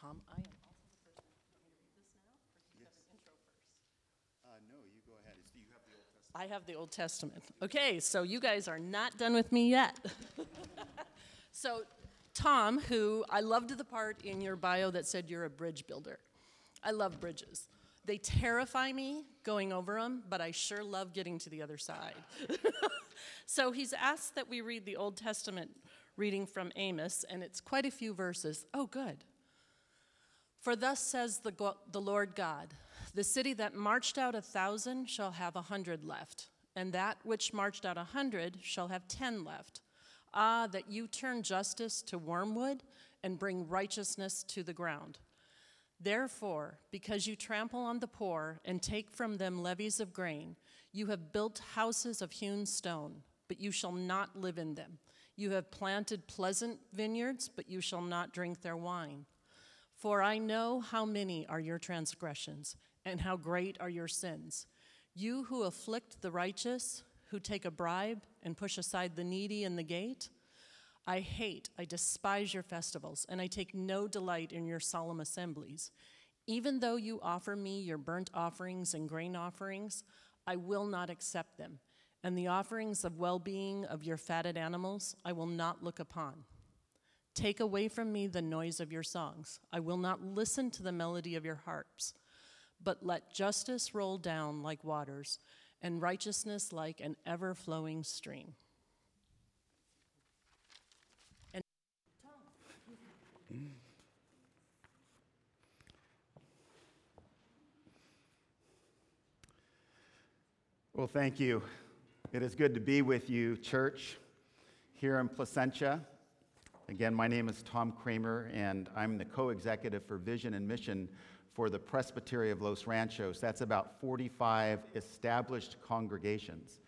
Tom, I am also the person. You want me to read this now, or do you have an intro first? Uh, no, you go ahead. You have the Old Testament? I have the Old Testament. Okay, so you guys are not done with me yet. so, Tom, who I loved the part in your bio that said you're a bridge builder. I love bridges. They terrify me going over them, but I sure love getting to the other side. so, he's asked that we read the Old Testament reading from Amos, and it's quite a few verses. Oh, good. For thus says the, go- the Lord God The city that marched out a thousand shall have a hundred left, and that which marched out a hundred shall have ten left. Ah, that you turn justice to wormwood and bring righteousness to the ground. Therefore, because you trample on the poor and take from them levies of grain, you have built houses of hewn stone, but you shall not live in them. You have planted pleasant vineyards, but you shall not drink their wine. For I know how many are your transgressions, and how great are your sins. You who afflict the righteous, who take a bribe and push aside the needy in the gate. I hate, I despise your festivals, and I take no delight in your solemn assemblies. Even though you offer me your burnt offerings and grain offerings, I will not accept them. And the offerings of well being of your fatted animals, I will not look upon. Take away from me the noise of your songs. I will not listen to the melody of your harps. But let justice roll down like waters, and righteousness like an ever flowing stream. And Well, thank you. It is good to be with you, church, here in Placentia. Again, my name is Tom Kramer, and I'm the co executive for Vision and Mission for the Presbytery of Los Ranchos. That's about 45 established congregations.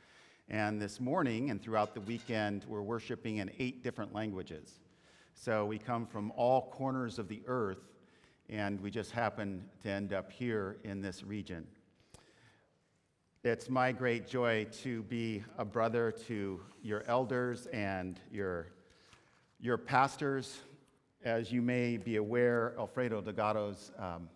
And this morning and throughout the weekend, we're worshiping in eight different languages. So we come from all corners of the earth, and we just happen to end up here in this region. It's my great joy to be a brother to your elders and your, your pastors. As you may be aware, Alfredo Delgado's um,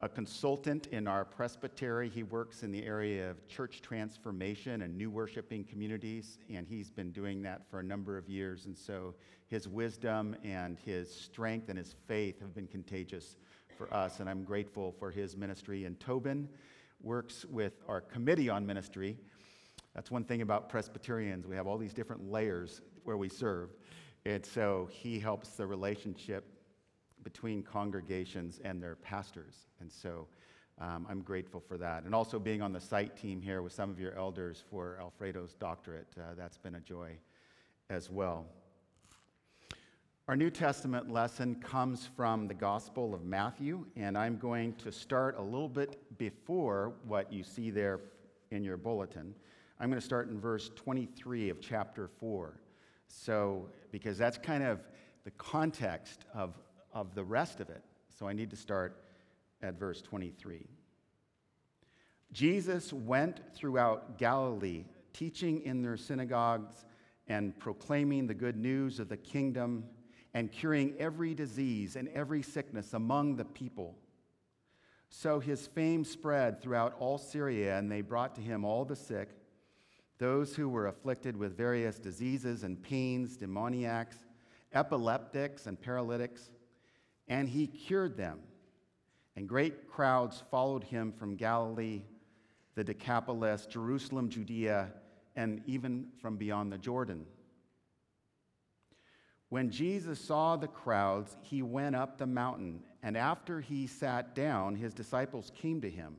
a consultant in our presbytery. He works in the area of church transformation and new worshiping communities, and he's been doing that for a number of years. And so his wisdom and his strength and his faith have been contagious for us, and I'm grateful for his ministry. And Tobin works with our committee on ministry. That's one thing about Presbyterians. We have all these different layers where we serve. And so he helps the relationship between congregations and their pastors. And so um, I'm grateful for that. And also being on the site team here with some of your elders for Alfredo's doctorate, uh, that's been a joy as well. Our New Testament lesson comes from the Gospel of Matthew, and I'm going to start a little bit before what you see there in your bulletin. I'm going to start in verse 23 of chapter 4. So, because that's kind of the context of, of the rest of it. So, I need to start at verse 23. Jesus went throughout Galilee, teaching in their synagogues and proclaiming the good news of the kingdom and curing every disease and every sickness among the people. So his fame spread throughout all Syria, and they brought to him all the sick, those who were afflicted with various diseases and pains, demoniacs, epileptics, and paralytics, and he cured them. And great crowds followed him from Galilee, the Decapolis, Jerusalem, Judea, and even from beyond the Jordan. When Jesus saw the crowds, he went up the mountain, and after he sat down, his disciples came to him.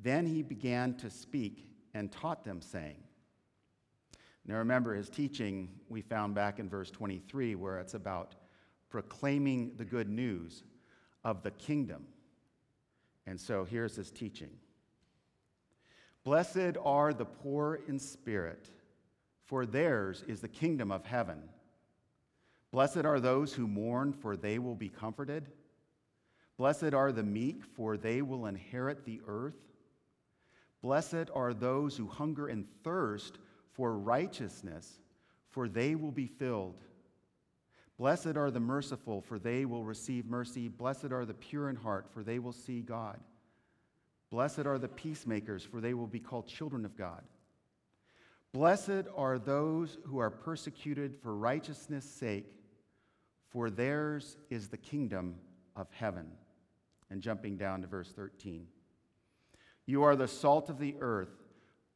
Then he began to speak and taught them, saying, Now remember, his teaching we found back in verse 23, where it's about proclaiming the good news of the kingdom. And so here's his teaching Blessed are the poor in spirit, for theirs is the kingdom of heaven. Blessed are those who mourn, for they will be comforted. Blessed are the meek, for they will inherit the earth. Blessed are those who hunger and thirst for righteousness, for they will be filled. Blessed are the merciful, for they will receive mercy. Blessed are the pure in heart, for they will see God. Blessed are the peacemakers, for they will be called children of God. Blessed are those who are persecuted for righteousness' sake, for theirs is the kingdom of heaven. And jumping down to verse 13. You are the salt of the earth,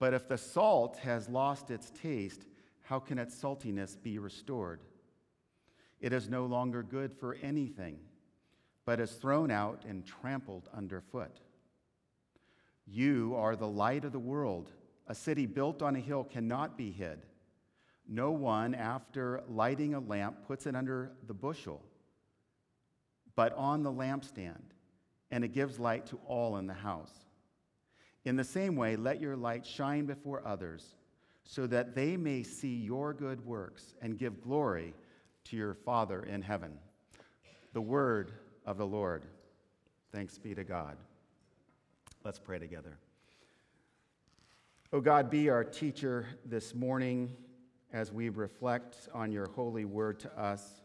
but if the salt has lost its taste, how can its saltiness be restored? It is no longer good for anything, but is thrown out and trampled underfoot. You are the light of the world. A city built on a hill cannot be hid. No one, after lighting a lamp, puts it under the bushel, but on the lampstand, and it gives light to all in the house. In the same way, let your light shine before others, so that they may see your good works and give glory to your Father in heaven. The word of the Lord. Thanks be to God. Let's pray together. Oh God, be our teacher this morning as we reflect on your holy word to us.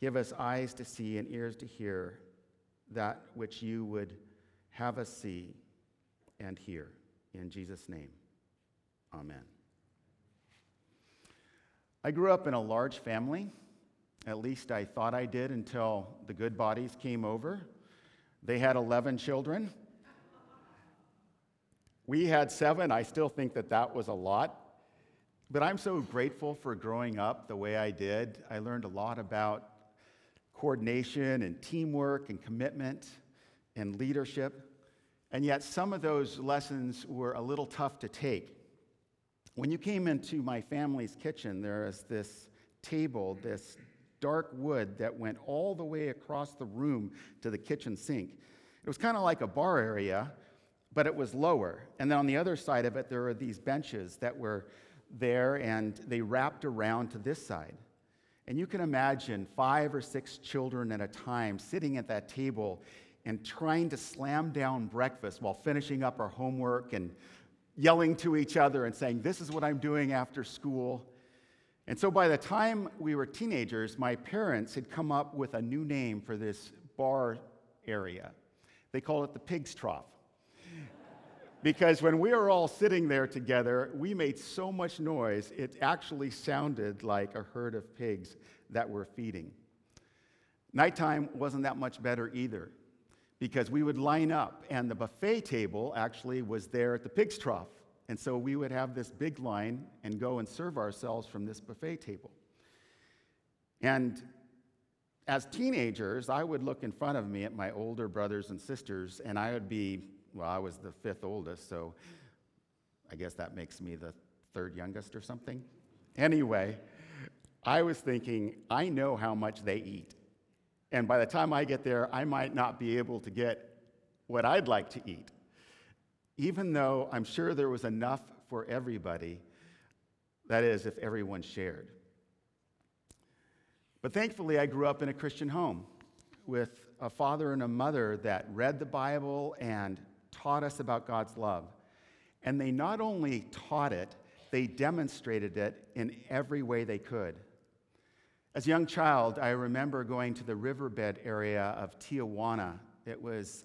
Give us eyes to see and ears to hear that which you would have us see and hear. In Jesus' name, amen. I grew up in a large family. At least I thought I did until the good bodies came over. They had 11 children. We had seven. I still think that that was a lot. But I'm so grateful for growing up the way I did. I learned a lot about coordination and teamwork and commitment and leadership. And yet, some of those lessons were a little tough to take. When you came into my family's kitchen, there is this table, this dark wood that went all the way across the room to the kitchen sink. It was kind of like a bar area, but it was lower. And then on the other side of it, there were these benches that were there and they wrapped around to this side. And you can imagine five or six children at a time sitting at that table and trying to slam down breakfast while finishing up our homework and yelling to each other and saying, This is what I'm doing after school. And so by the time we were teenagers, my parents had come up with a new name for this bar area. They called it the pig's trough. because when we were all sitting there together, we made so much noise, it actually sounded like a herd of pigs that were feeding. Nighttime wasn't that much better either because we would line up, and the buffet table actually was there at the pig's trough. And so we would have this big line and go and serve ourselves from this buffet table. And as teenagers, I would look in front of me at my older brothers and sisters, and I would be, well, I was the fifth oldest, so I guess that makes me the third youngest or something. Anyway, I was thinking, I know how much they eat. And by the time I get there, I might not be able to get what I'd like to eat. Even though I'm sure there was enough for everybody, that is, if everyone shared. But thankfully, I grew up in a Christian home with a father and a mother that read the Bible and taught us about God's love. And they not only taught it, they demonstrated it in every way they could. As a young child, I remember going to the riverbed area of Tijuana. It was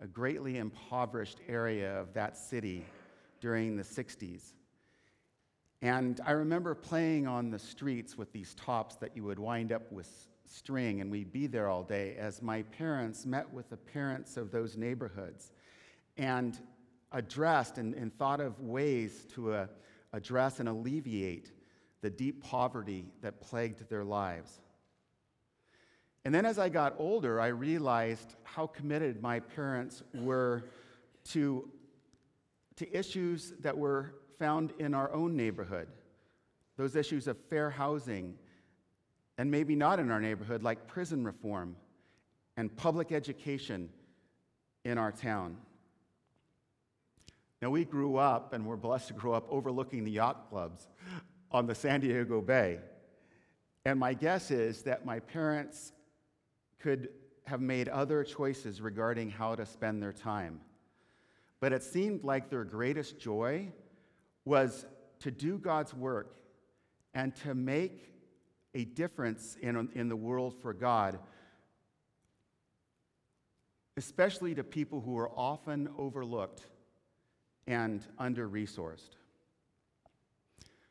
a greatly impoverished area of that city during the 60s. And I remember playing on the streets with these tops that you would wind up with string, and we'd be there all day as my parents met with the parents of those neighborhoods and addressed and, and thought of ways to uh, address and alleviate the deep poverty that plagued their lives. And then as I got older, I realized how committed my parents were to, to issues that were found in our own neighborhood. Those issues of fair housing, and maybe not in our neighborhood, like prison reform and public education in our town. Now, we grew up, and we're blessed to grow up overlooking the yacht clubs on the San Diego Bay. And my guess is that my parents could have made other choices regarding how to spend their time. But it seemed like their greatest joy was to do God's work and to make a difference in, in the world for God, especially to people who are often overlooked and under resourced.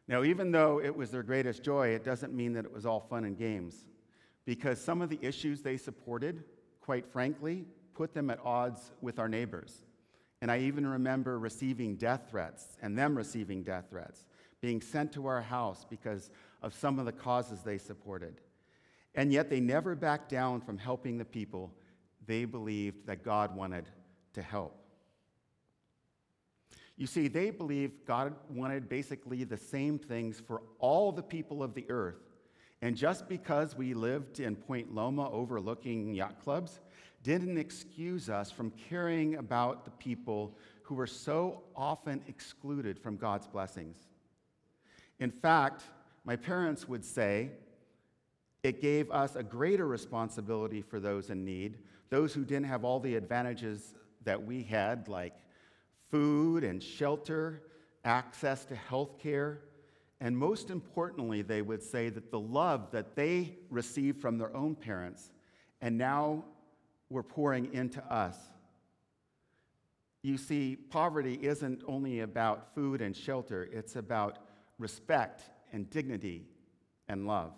Now, even though it was their greatest joy, it doesn't mean that it was all fun and games, because some of the issues they supported, quite frankly, put them at odds with our neighbors. And I even remember receiving death threats and them receiving death threats, being sent to our house because of some of the causes they supported. And yet they never backed down from helping the people they believed that God wanted to help. You see, they believed God wanted basically the same things for all the people of the earth. And just because we lived in Point Loma overlooking yacht clubs didn't excuse us from caring about the people who were so often excluded from God's blessings. In fact, my parents would say it gave us a greater responsibility for those in need, those who didn't have all the advantages that we had, like food and shelter, access to health care. And most importantly, they would say that the love that they received from their own parents and now were pouring into us. You see, poverty isn't only about food and shelter, it's about respect and dignity and love.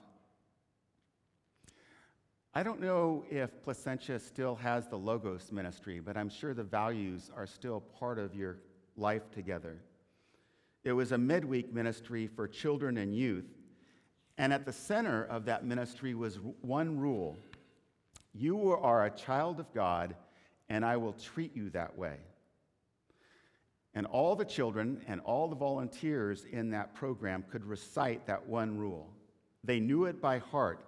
I don't know if Placentia still has the Logos ministry, but I'm sure the values are still part of your life together. It was a midweek ministry for children and youth, and at the center of that ministry was one rule You are a child of God, and I will treat you that way. And all the children and all the volunteers in that program could recite that one rule. They knew it by heart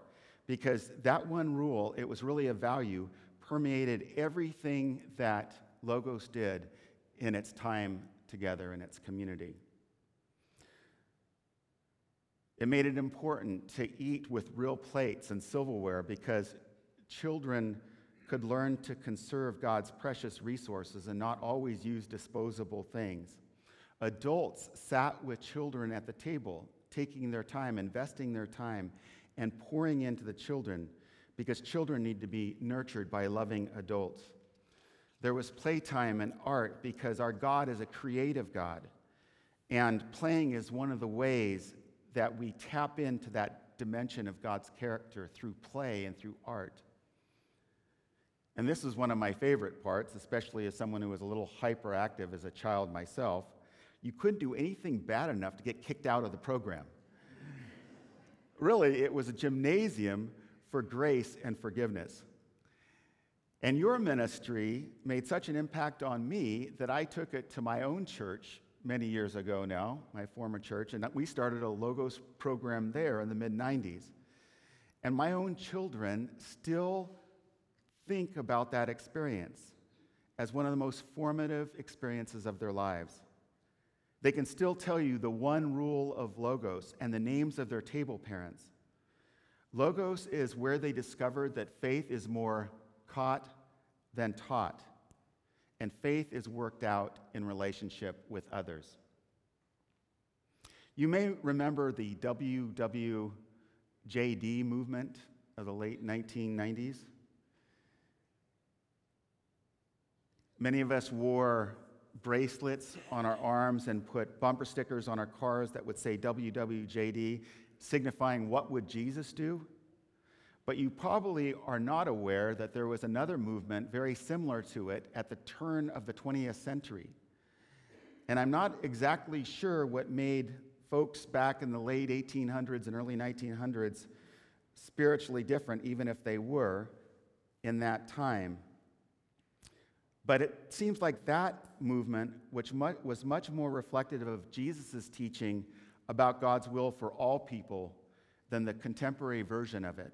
because that one rule, it was really a value, permeated everything that Logos did in its time together in its community. It made it important to eat with real plates and silverware because children could learn to conserve God's precious resources and not always use disposable things. Adults sat with children at the table, taking their time, investing their time and pouring into the children because children need to be nurtured by loving adults. There was playtime and art because our God is a creative God. And playing is one of the ways that we tap into that dimension of God's character through play and through art. And this is one of my favorite parts, especially as someone who was a little hyperactive as a child myself. You couldn't do anything bad enough to get kicked out of the program really, it was a gymnasium for grace and forgiveness. And your ministry made such an impact on me that I took it to my own church many years ago now, my former church, and we started a Logos program there in the mid 90s. And my own children still think about that experience as one of the most formative experiences of their lives. They can still tell you the one rule of Logos and the names of their table parents. Logos is where they discovered that faith is more caught than taught, and faith is worked out in relationship with others. You may remember the WWJD movement of the late 1990s. Many of us wore bracelets on our arms and put bumper stickers on our cars that would say WWJD, signifying what would Jesus do? But you probably are not aware that there was another movement very similar to it at the turn of the 20th century. And I'm not exactly sure what made folks back in the late 1800s and early 1900s spiritually different, even if they were in that time. But it seems like that movement, which was much more reflective of Jesus' teaching about God's will for all people than the contemporary version of it.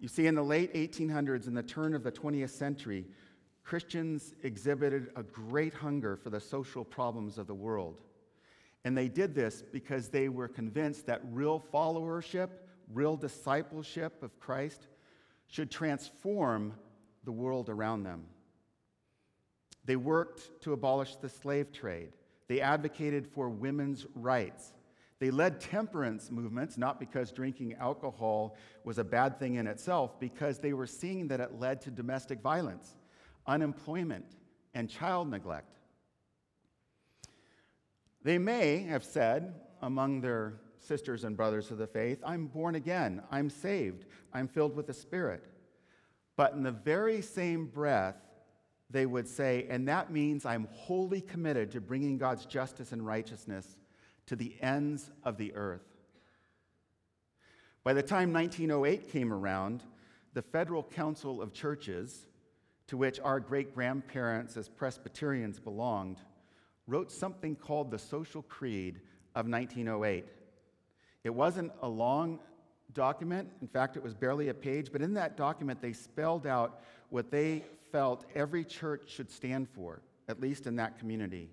You see, in the late 1800s and the turn of the 20th century, Christians exhibited a great hunger for the social problems of the world. And they did this because they were convinced that real followership, real discipleship of Christ should transform the world around them. They worked to abolish the slave trade. They advocated for women's rights. They led temperance movements, not because drinking alcohol was a bad thing in itself, because they were seeing that it led to domestic violence, unemployment, and child neglect. They may have said among their sisters and brothers of the faith, I'm born again, I'm saved, I'm filled with the Spirit. But in the very same breath, they would say, and that means I'm wholly committed to bringing God's justice and righteousness to the ends of the earth. By the time 1908 came around, the Federal Council of Churches, to which our great grandparents as Presbyterians belonged, wrote something called the Social Creed of 1908. It wasn't a long document, in fact, it was barely a page, but in that document, they spelled out what they felt every church should stand for, at least in that community.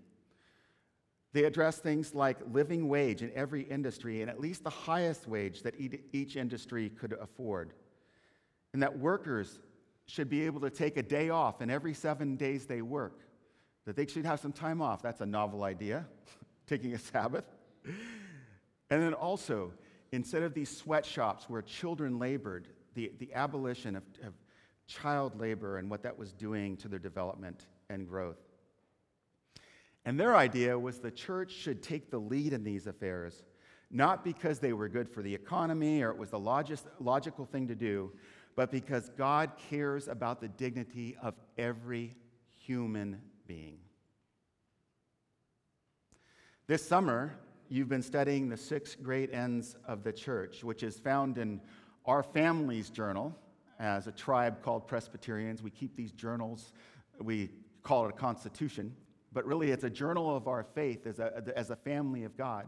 They addressed things like living wage in every industry and at least the highest wage that each industry could afford. And that workers should be able to take a day off in every seven days they work, that they should have some time off. That's a novel idea, taking a Sabbath. And then also, instead of these sweatshops where children labored, the, the abolition of, of child labor and what that was doing to their development and growth. And their idea was the church should take the lead in these affairs, not because they were good for the economy or it was the logical thing to do, but because God cares about the dignity of every human being. This summer, you've been studying the six great ends of the church, which is found in our family's journal as a tribe called Presbyterians. We keep these journals, we call it a constitution but really it's a journal of our faith as a, as a family of God.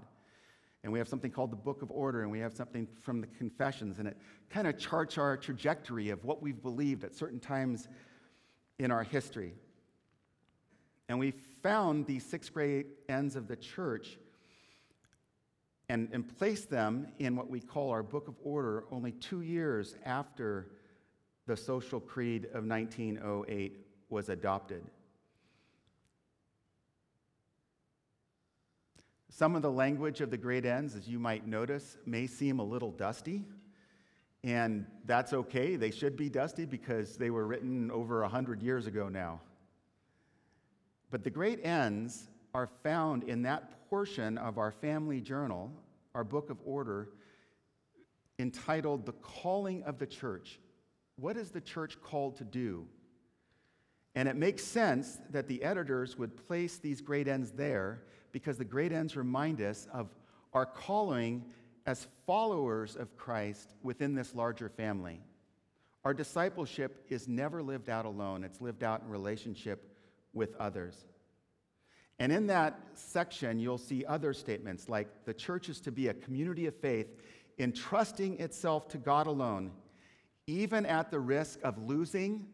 And we have something called the Book of Order, and we have something from the Confessions, and it kind of charts our trajectory of what we've believed at certain times in our history. And we found these six great ends of the church and, and placed them in what we call our Book of Order only two years after the Social Creed of 1908 was adopted. Some of the language of the great ends, as you might notice, may seem a little dusty. And that's okay. They should be dusty because they were written over 100 years ago now. But the great ends are found in that portion of our family journal, our book of order, entitled The Calling of the Church. What is the church called to do? And it makes sense that the editors would place these great ends there because the great ends remind us of our calling as followers of Christ within this larger family. Our discipleship is never lived out alone, it's lived out in relationship with others. And in that section, you'll see other statements like the church is to be a community of faith entrusting itself to God alone, even at the risk of losing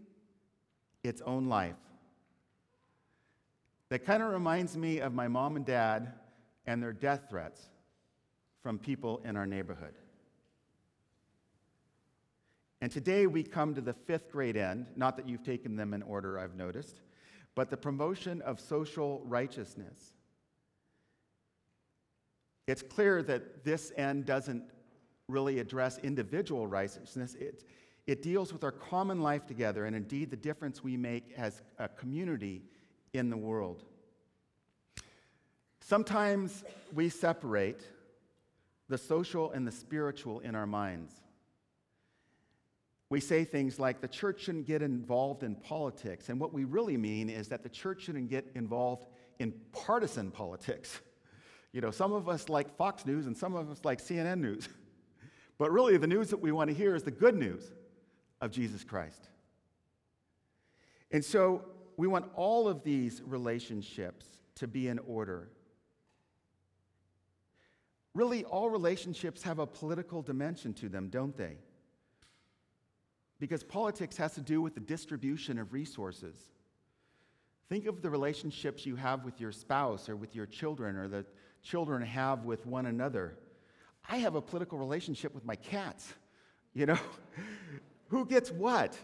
its own life. That kind of reminds me of my mom and dad and their death threats from people in our neighborhood. And today we come to the fifth grade end, not that you've taken them in order, I've noticed, but the promotion of social righteousness. It's clear that this end doesn't really address individual righteousness. It deals with our common life together and indeed the difference we make as a community in the world. Sometimes we separate the social and the spiritual in our minds. We say things like the church shouldn't get involved in politics, and what we really mean is that the church shouldn't get involved in partisan politics. You know, some of us like Fox News and some of us like CNN News. But really, the news that we want to hear is the good news of Jesus Christ. And so, we want all of these relationships to be in order. Really, all relationships have a political dimension to them, don't they? Because politics has to do with the distribution of resources. Think of the relationships you have with your spouse or with your children or the children have with one another. I have a political relationship with my cats. You know, who gets what?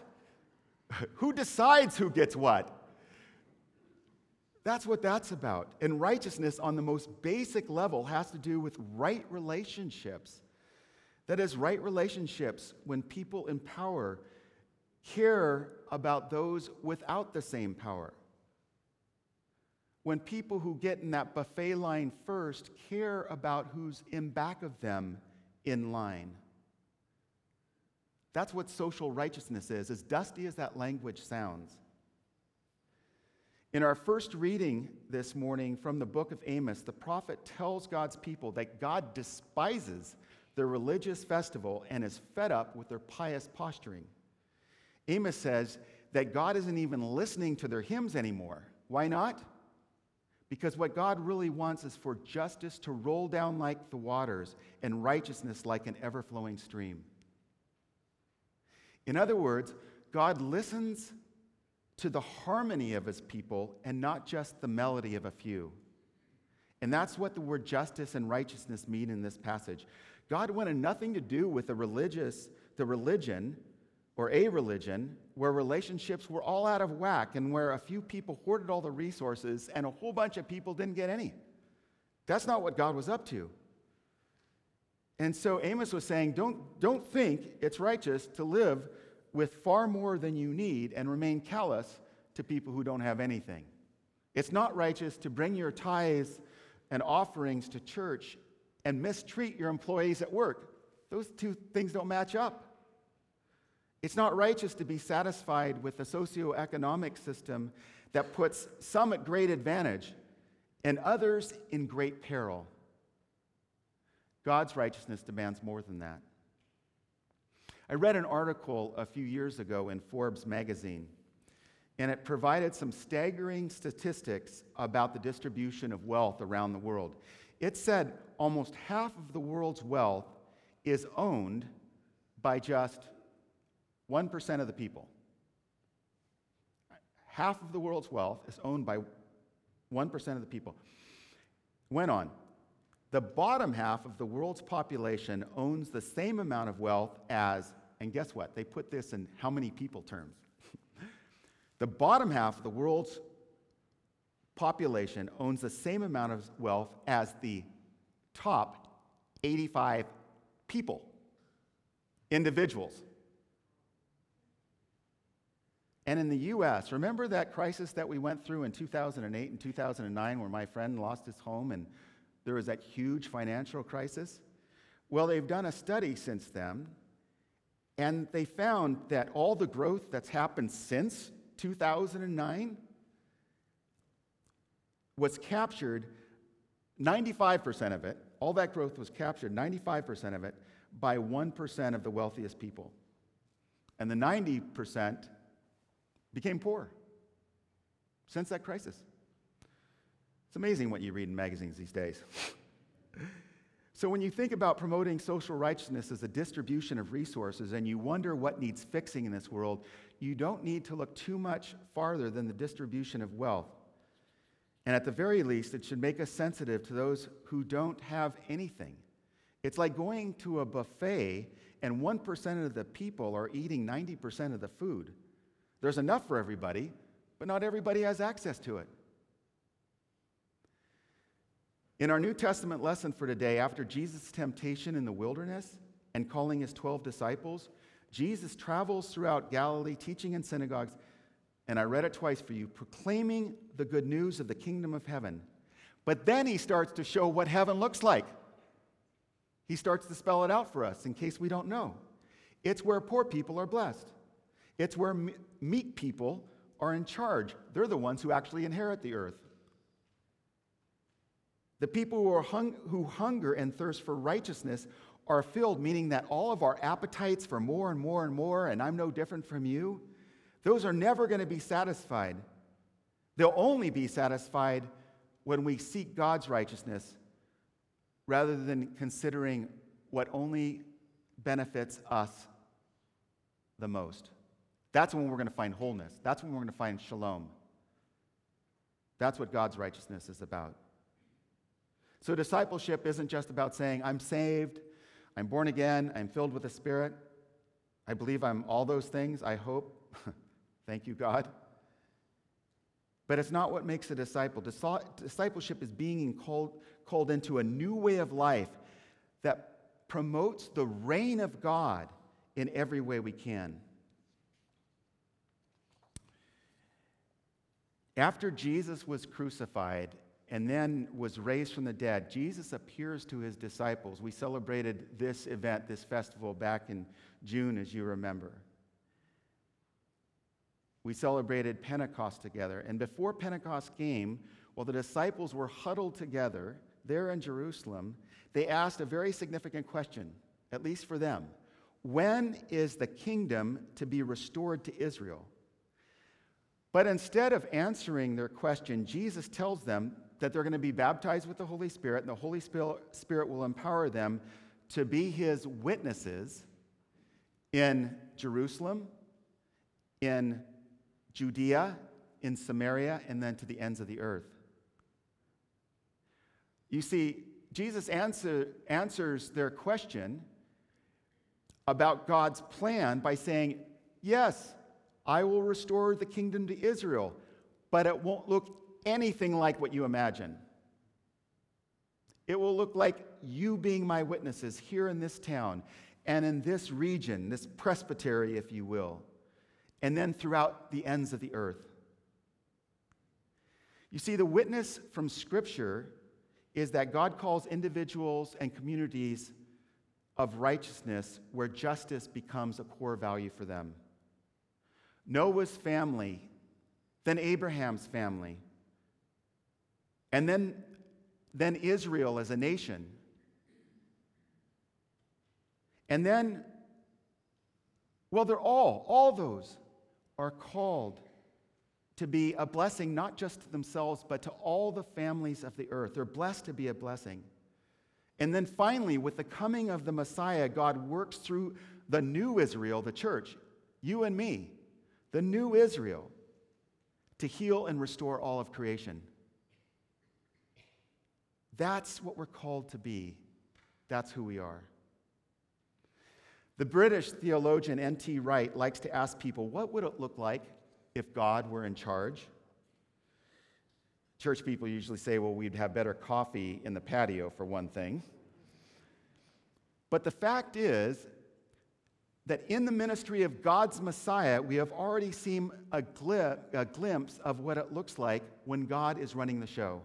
Who decides who gets what? That's what that's about. And righteousness, on the most basic level, has to do with right relationships. That is, right relationships when people in power care about those without the same power. When people who get in that buffet line first care about who's in back of them in line. That's what social righteousness is, as dusty as that language sounds. In our first reading this morning from the book of Amos, the prophet tells God's people that God despises their religious festival and is fed up with their pious posturing. Amos says that God isn't even listening to their hymns anymore. Why not? Because what God really wants is for justice to roll down like the waters and righteousness like an ever flowing stream. In other words, God listens to the harmony of his people and not just the melody of a few. And that's what the word justice and righteousness mean in this passage. God wanted nothing to do with the religious, the religion or a religion where relationships were all out of whack and where a few people hoarded all the resources and a whole bunch of people didn't get any. That's not what God was up to. And so Amos was saying, don't, don't think it's righteous to live with far more than you need and remain callous to people who don't have anything. It's not righteous to bring your tithes and offerings to church and mistreat your employees at work. Those two things don't match up. It's not righteous to be satisfied with a socioeconomic system that puts some at great advantage and others in great peril. God's righteousness demands more than that. I read an article a few years ago in Forbes magazine, and it provided some staggering statistics about the distribution of wealth around the world. It said almost half of the world's wealth is owned by just 1% of the people. Half of the world's wealth is owned by 1% of the people. Went on. The bottom half of the world's population owns the same amount of wealth as, and guess what? They put this in how many people terms. the bottom half of the world's population owns the same amount of wealth as the top 85 people, individuals. And in the US, remember that crisis that we went through in 2008 and 2009 where my friend lost his home and there was that huge financial crisis. Well, they've done a study since then, and they found that all the growth that's happened since 2009 was captured, 95% of it, all that growth was captured, 95% of it, by 1% of the wealthiest people. And the 90% became poor since that crisis. It's amazing what you read in magazines these days. so, when you think about promoting social righteousness as a distribution of resources and you wonder what needs fixing in this world, you don't need to look too much farther than the distribution of wealth. And at the very least, it should make us sensitive to those who don't have anything. It's like going to a buffet and 1% of the people are eating 90% of the food. There's enough for everybody, but not everybody has access to it. In our New Testament lesson for today, after Jesus' temptation in the wilderness and calling his 12 disciples, Jesus travels throughout Galilee teaching in synagogues, and I read it twice for you, proclaiming the good news of the kingdom of heaven. But then he starts to show what heaven looks like. He starts to spell it out for us in case we don't know. It's where poor people are blessed, it's where meek people are in charge. They're the ones who actually inherit the earth. The people who, hung, who hunger and thirst for righteousness are filled, meaning that all of our appetites for more and more and more, and I'm no different from you, those are never going to be satisfied. They'll only be satisfied when we seek God's righteousness rather than considering what only benefits us the most. That's when we're going to find wholeness. That's when we're going to find shalom. That's what God's righteousness is about. So, discipleship isn't just about saying, I'm saved, I'm born again, I'm filled with the Spirit. I believe I'm all those things, I hope. Thank you, God. But it's not what makes a disciple. Discipleship is being called, called into a new way of life that promotes the reign of God in every way we can. After Jesus was crucified and then was raised from the dead, Jesus appears to his disciples. We celebrated this event, this festival, back in June, as you remember. We celebrated Pentecost together. And before Pentecost came, while the disciples were huddled together there in Jerusalem, they asked a very significant question, at least for them. When is the kingdom to be restored to Israel? But instead of answering their question, Jesus tells them that they're going to be baptized with the Holy Spirit, and the Holy Spirit will empower them to be his witnesses in Jerusalem, in Judea, in Samaria, and then to the ends of the earth. You see, Jesus answer, answers their question about God's plan by saying, Yes, I will restore the kingdom to Israel, but it won't look anything like what you imagine. It will look like you being my witnesses here in this town and in this region, this presbytery, if you will, and then throughout the ends of the earth. You see, the witness from Scripture is that God calls individuals and communities of righteousness where justice becomes a core value for them. Noah's family, then Abraham's family, and then, then Israel as a nation. And then, well, they're all, all those are called to be a blessing not just to themselves, but to all the families of the earth. They're blessed to be a blessing. And then finally, with the coming of the Messiah, God works through the new Israel, the church, you and me, the new Israel, to heal and restore all of creation. That's what we're called to be. That's who we are. The British theologian N.T. Wright likes to ask people, what would it look like if God were in charge? Church people usually say, well, we'd have better coffee in the patio, for one thing. But the fact is that in the ministry of God's Messiah, we have already seen a, glim- a glimpse of what it looks like when God is running the show.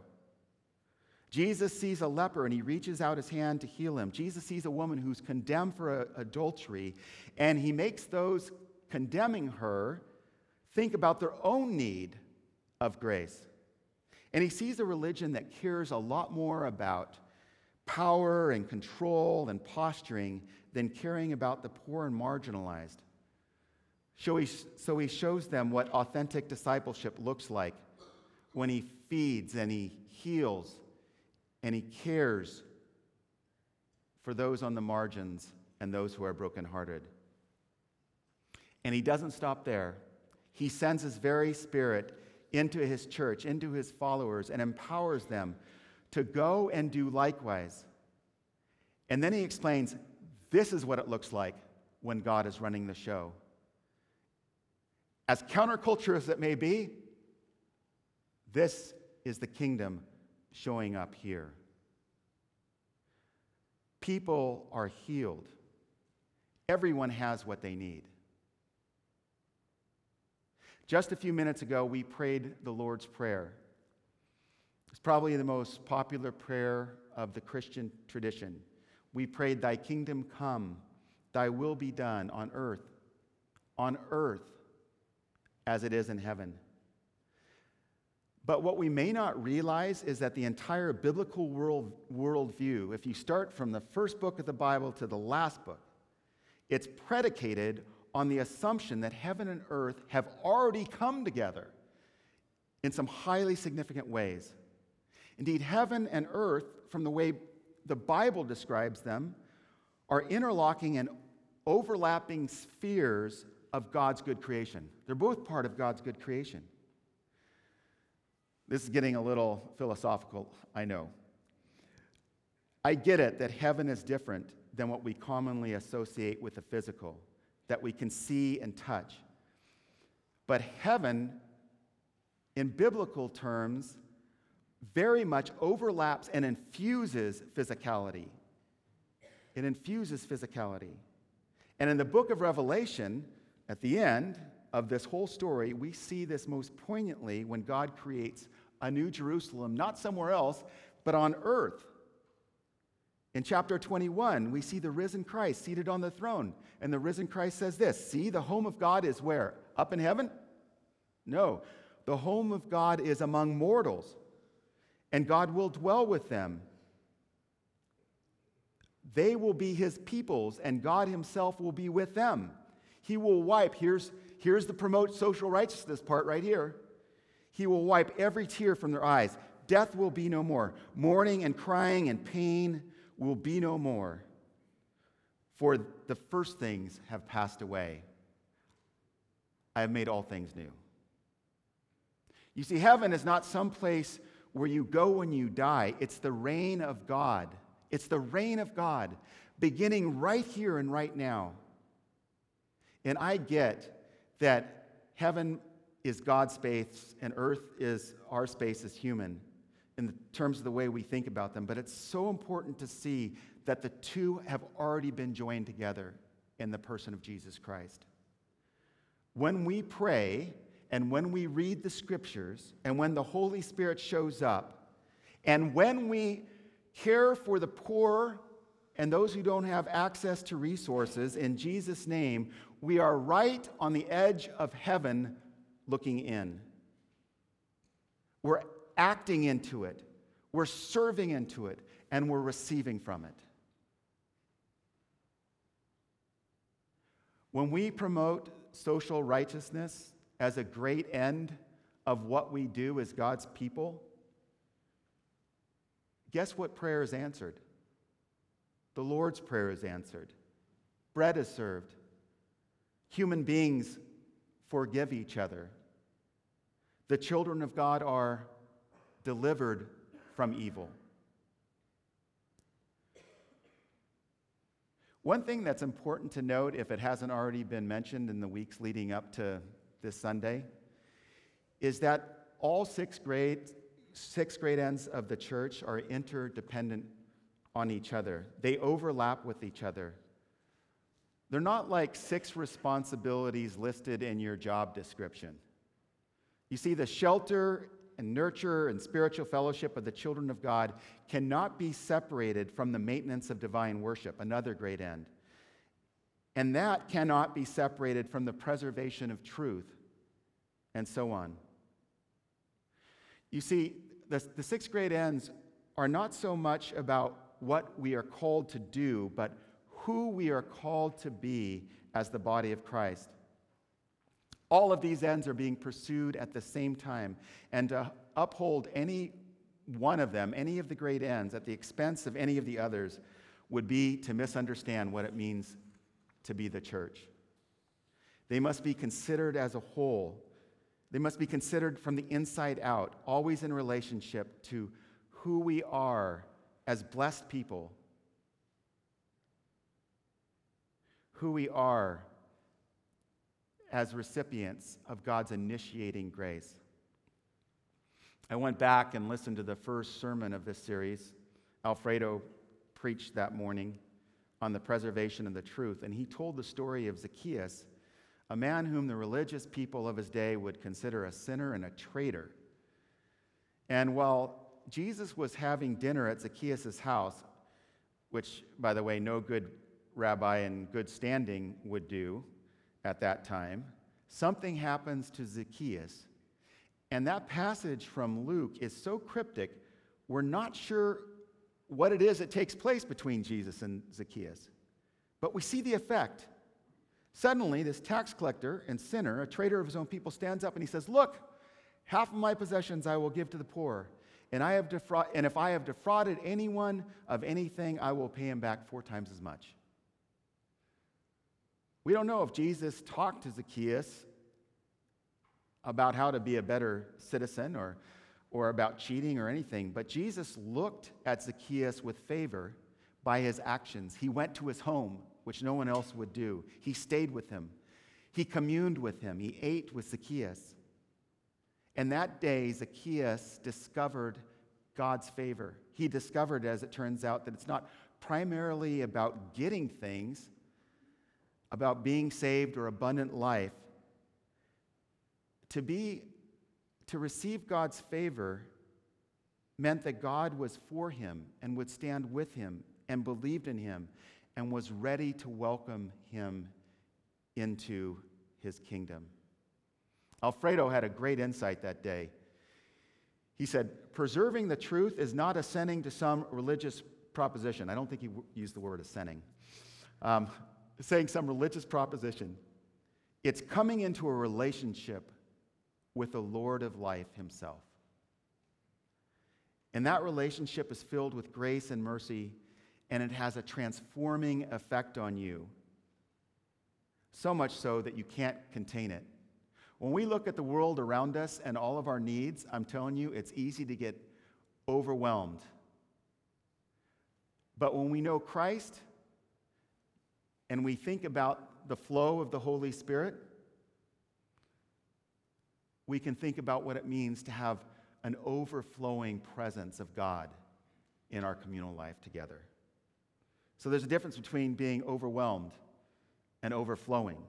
Jesus sees a leper and he reaches out his hand to heal him. Jesus sees a woman who's condemned for adultery and he makes those condemning her think about their own need of grace. And he sees a religion that cares a lot more about power and control and posturing than caring about the poor and marginalized. So he, shows them what authentic discipleship looks like when he feeds and he heals and he cares for those on the margins and those who are brokenhearted. And he doesn't stop there. He sends his very spirit into his church, into his followers, and empowers them to go and do likewise. And then he explains this is what it looks like when God is running the show. As counterculture as it may be, this is the kingdom showing up here. People are healed. Everyone has what they need. Just a few minutes ago, we prayed the Lord's Prayer. It's probably the most popular prayer of the Christian tradition. We prayed, Thy kingdom come, Thy will be done on earth, on earth as it is in heaven. But what we may not realize is that the entire biblical world, worldview, if you start from the first book of the Bible to the last book, it's predicated on the assumption that heaven and earth have already come together in some highly significant ways. Indeed, heaven and earth, from the way the Bible describes them, are interlocking and overlapping spheres of God's good creation. They're both part of God's good creation. This is getting a little philosophical, I know. I get it that heaven is different than what we commonly associate with the physical, that we can see and touch. But heaven in biblical terms, very much overlaps and infuses physicality. It infuses physicality. And in the book of Revelation, at the end of this whole story, we see this most poignantly when God creates a new Jerusalem, not somewhere else, but on earth. In chapter 21, we see the risen Christ seated on the throne. And the risen Christ says this See, the home of God is where? Up in heaven? No. The home of God is among mortals, and God will dwell with them. They will be his peoples, and God himself will be with them. He will wipe, here's, here's the promote social righteousness part right here. He will wipe every tear from their eyes. Death will be no more. Mourning and crying and pain will be no more. For the first things have passed away. I have made all things new. You see, heaven is not some place where you go when you die, it's the reign of God. It's the reign of God beginning right here and right now. And I get that heaven is God's space and earth is our space as human in terms of the way we think about them, but it's so important to see that the two have already been joined together in the person of Jesus Christ. When we pray and when we read the scriptures and when the Holy Spirit shows up and when we care for the poor and those who don't have access to resources in Jesus' name, we are right on the edge of heaven looking in. We're acting into it, we're serving into it, and we're receiving from it. When we promote social righteousness as a great end of what we do as God's people, guess what prayer is answered? The Lord's Prayer is answered. Bread is served. Human beings forgive each other. The children of God are delivered from evil. One thing that's important to note, if it hasn't already been mentioned in the weeks leading up to this Sunday, is that all six grade, six grade ends of the church are interdependent on each other. They overlap with each other. They're not like six responsibilities listed in your job description. You see, the shelter and nurture and spiritual fellowship of the children of God cannot be separated from the maintenance of divine worship, another great end. And that cannot be separated from the preservation of truth, and so on. You see, the, the six great ends are not so much about what we are called to do, but who we are called to be as the body of Christ. All of these ends are being pursued at the same time. And to uphold any one of them, any of the great ends, at the expense of any of the others, would be to misunderstand what it means to be the church. They must be considered as a whole. They must be considered from the inside out, always in relationship to who we are as blessed people, who we are as recipients of God's initiating grace. I went back and listened to the first sermon of this series. Alfredo preached that morning on the preservation of the truth, and he told the story of Zacchaeus, a man whom the religious people of his day would consider a sinner and a traitor. And while Jesus was having dinner at Zacchaeus' house, which, by the way, no good rabbi in good standing would do, at that time, something happens to Zacchaeus. And that passage from Luke is so cryptic, we're not sure what it is that takes place between Jesus and Zacchaeus. But we see the effect. Suddenly, this tax collector and sinner, a traitor of his own people, stands up and he says, Look, half of my possessions I will give to the poor. And, I have defra- and if I have defrauded anyone of anything, I will pay him back four times as much. We don't know if Jesus talked to Zacchaeus about how to be a better citizen or, or about cheating or anything, but Jesus looked at Zacchaeus with favor by his actions. He went to his home, which no one else would do. He stayed with him, he communed with him, he ate with Zacchaeus. And that day, Zacchaeus discovered God's favor. He discovered, as it turns out, that it's not primarily about getting things, about being saved or abundant life. To be to receive God's favor meant that God was for him and would stand with him and believed in him and was ready to welcome him into his kingdom. Alfredo had a great insight that day. He said, Preserving the truth is not ascending to some religious proposition. I don't think he used the word ascending. Um, saying some religious proposition. It's coming into a relationship with the Lord of life himself. And that relationship is filled with grace and mercy, and it has a transforming effect on you. So much so that you can't contain it. When we look at the world around us and all of our needs, I'm telling you, it's easy to get overwhelmed. But when we know Christ and we think about the flow of the Holy Spirit, we can think about what it means to have an overflowing presence of God in our communal life together. So there's a difference between being overwhelmed and overflowing.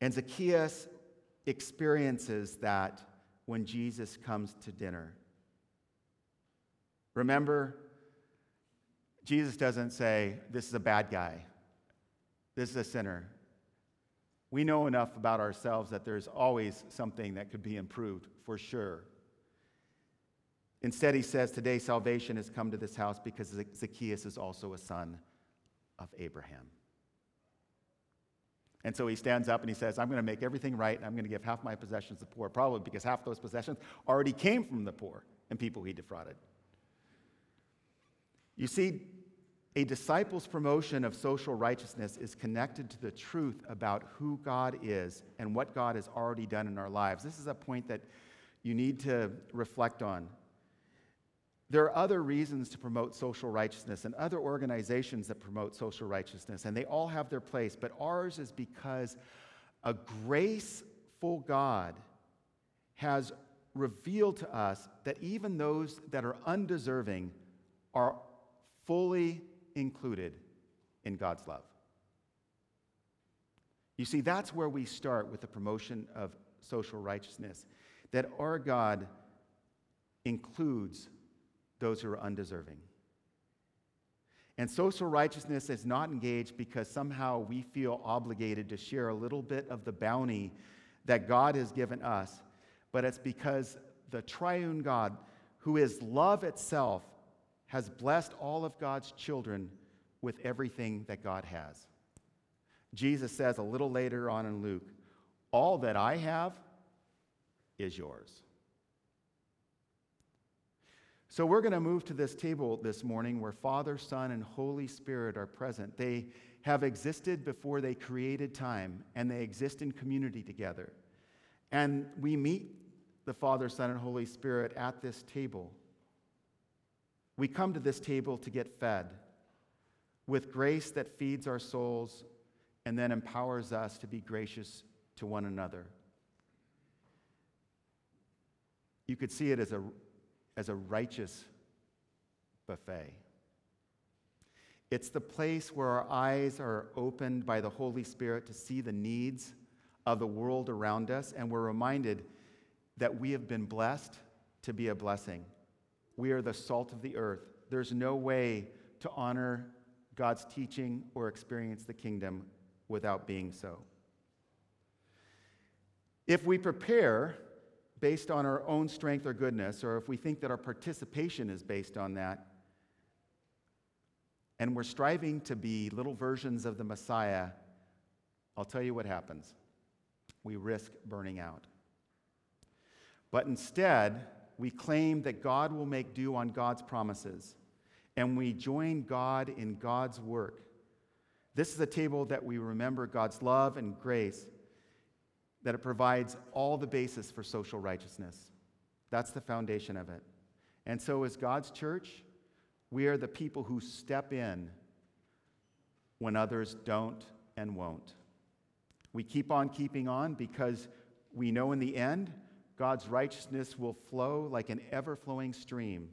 And Zacchaeus experiences that when Jesus comes to dinner. Remember, Jesus doesn't say, This is a bad guy, this is a sinner. We know enough about ourselves that there's always something that could be improved, for sure. Instead, he says, Today salvation has come to this house because Zacchaeus is also a son of Abraham. And so he stands up and he says, I'm going to make everything right and I'm going to give half my possessions to the poor, probably because half those possessions already came from the poor and people he defrauded. You see, a disciple's promotion of social righteousness is connected to the truth about who God is and what God has already done in our lives. This is a point that you need to reflect on. There are other reasons to promote social righteousness and other organizations that promote social righteousness, and they all have their place, but ours is because a graceful God has revealed to us that even those that are undeserving are fully included in God's love. You see, that's where we start with the promotion of social righteousness, that our God includes those who are undeserving. And social righteousness is not engaged because somehow we feel obligated to share a little bit of the bounty that God has given us, but it's because the triune God, who is love itself, has blessed all of God's children with everything that God has. Jesus says a little later on in Luke, All that I have is yours. So we're going to move to this table this morning where Father, Son, and Holy Spirit are present. They have existed before they created time, and they exist in community together. And we meet the Father, Son, and Holy Spirit at this table. We come to this table to get fed with grace that feeds our souls and then empowers us to be gracious to one another. You could see it as a as a righteous buffet. It's the place where our eyes are opened by the Holy Spirit to see the needs of the world around us, and we're reminded that we have been blessed to be a blessing. We are the salt of the earth. There's no way to honor God's teaching or experience the kingdom without being so. If we prepare based on our own strength or goodness, or if we think that our participation is based on that, and we're striving to be little versions of the Messiah, I'll tell you what happens. We risk burning out. But instead, we claim that God will make do on God's promises, and we join God in God's work. This is a table that we remember God's love and grace that it provides all the basis for social righteousness. That's the foundation of it. And so, as God's church, we are the people who step in when others don't and won't. We keep on keeping on because we know in the end God's righteousness will flow like an ever flowing stream,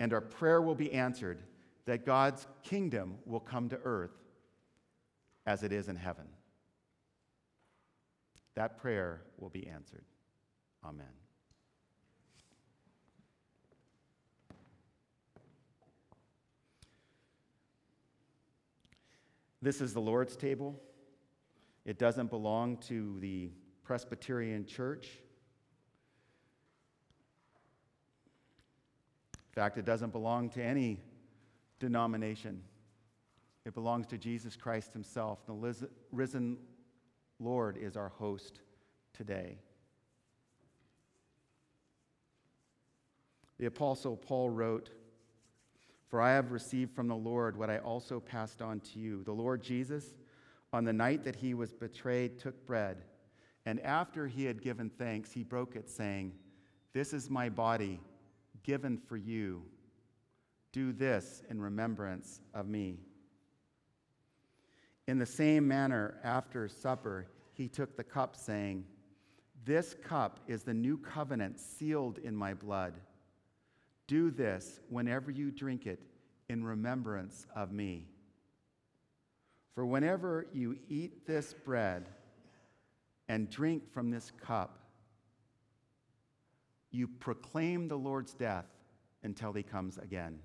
and our prayer will be answered that God's kingdom will come to earth as it is in heaven. That prayer will be answered. Amen. This is the Lord's table. It doesn't belong to the Presbyterian Church. In fact, it doesn't belong to any denomination. It belongs to Jesus Christ Himself. The risen Lord is our host today. The Apostle Paul wrote, For I have received from the Lord what I also passed on to you. The Lord Jesus, on the night that he was betrayed, took bread, and after he had given thanks, he broke it, saying, This is my body given for you. Do this in remembrance of me. In the same manner, after supper, he took the cup, saying, This cup is the new covenant sealed in my blood. Do this whenever you drink it in remembrance of me. For whenever you eat this bread and drink from this cup, you proclaim the Lord's death until he comes again.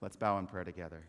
Let's bow in prayer together.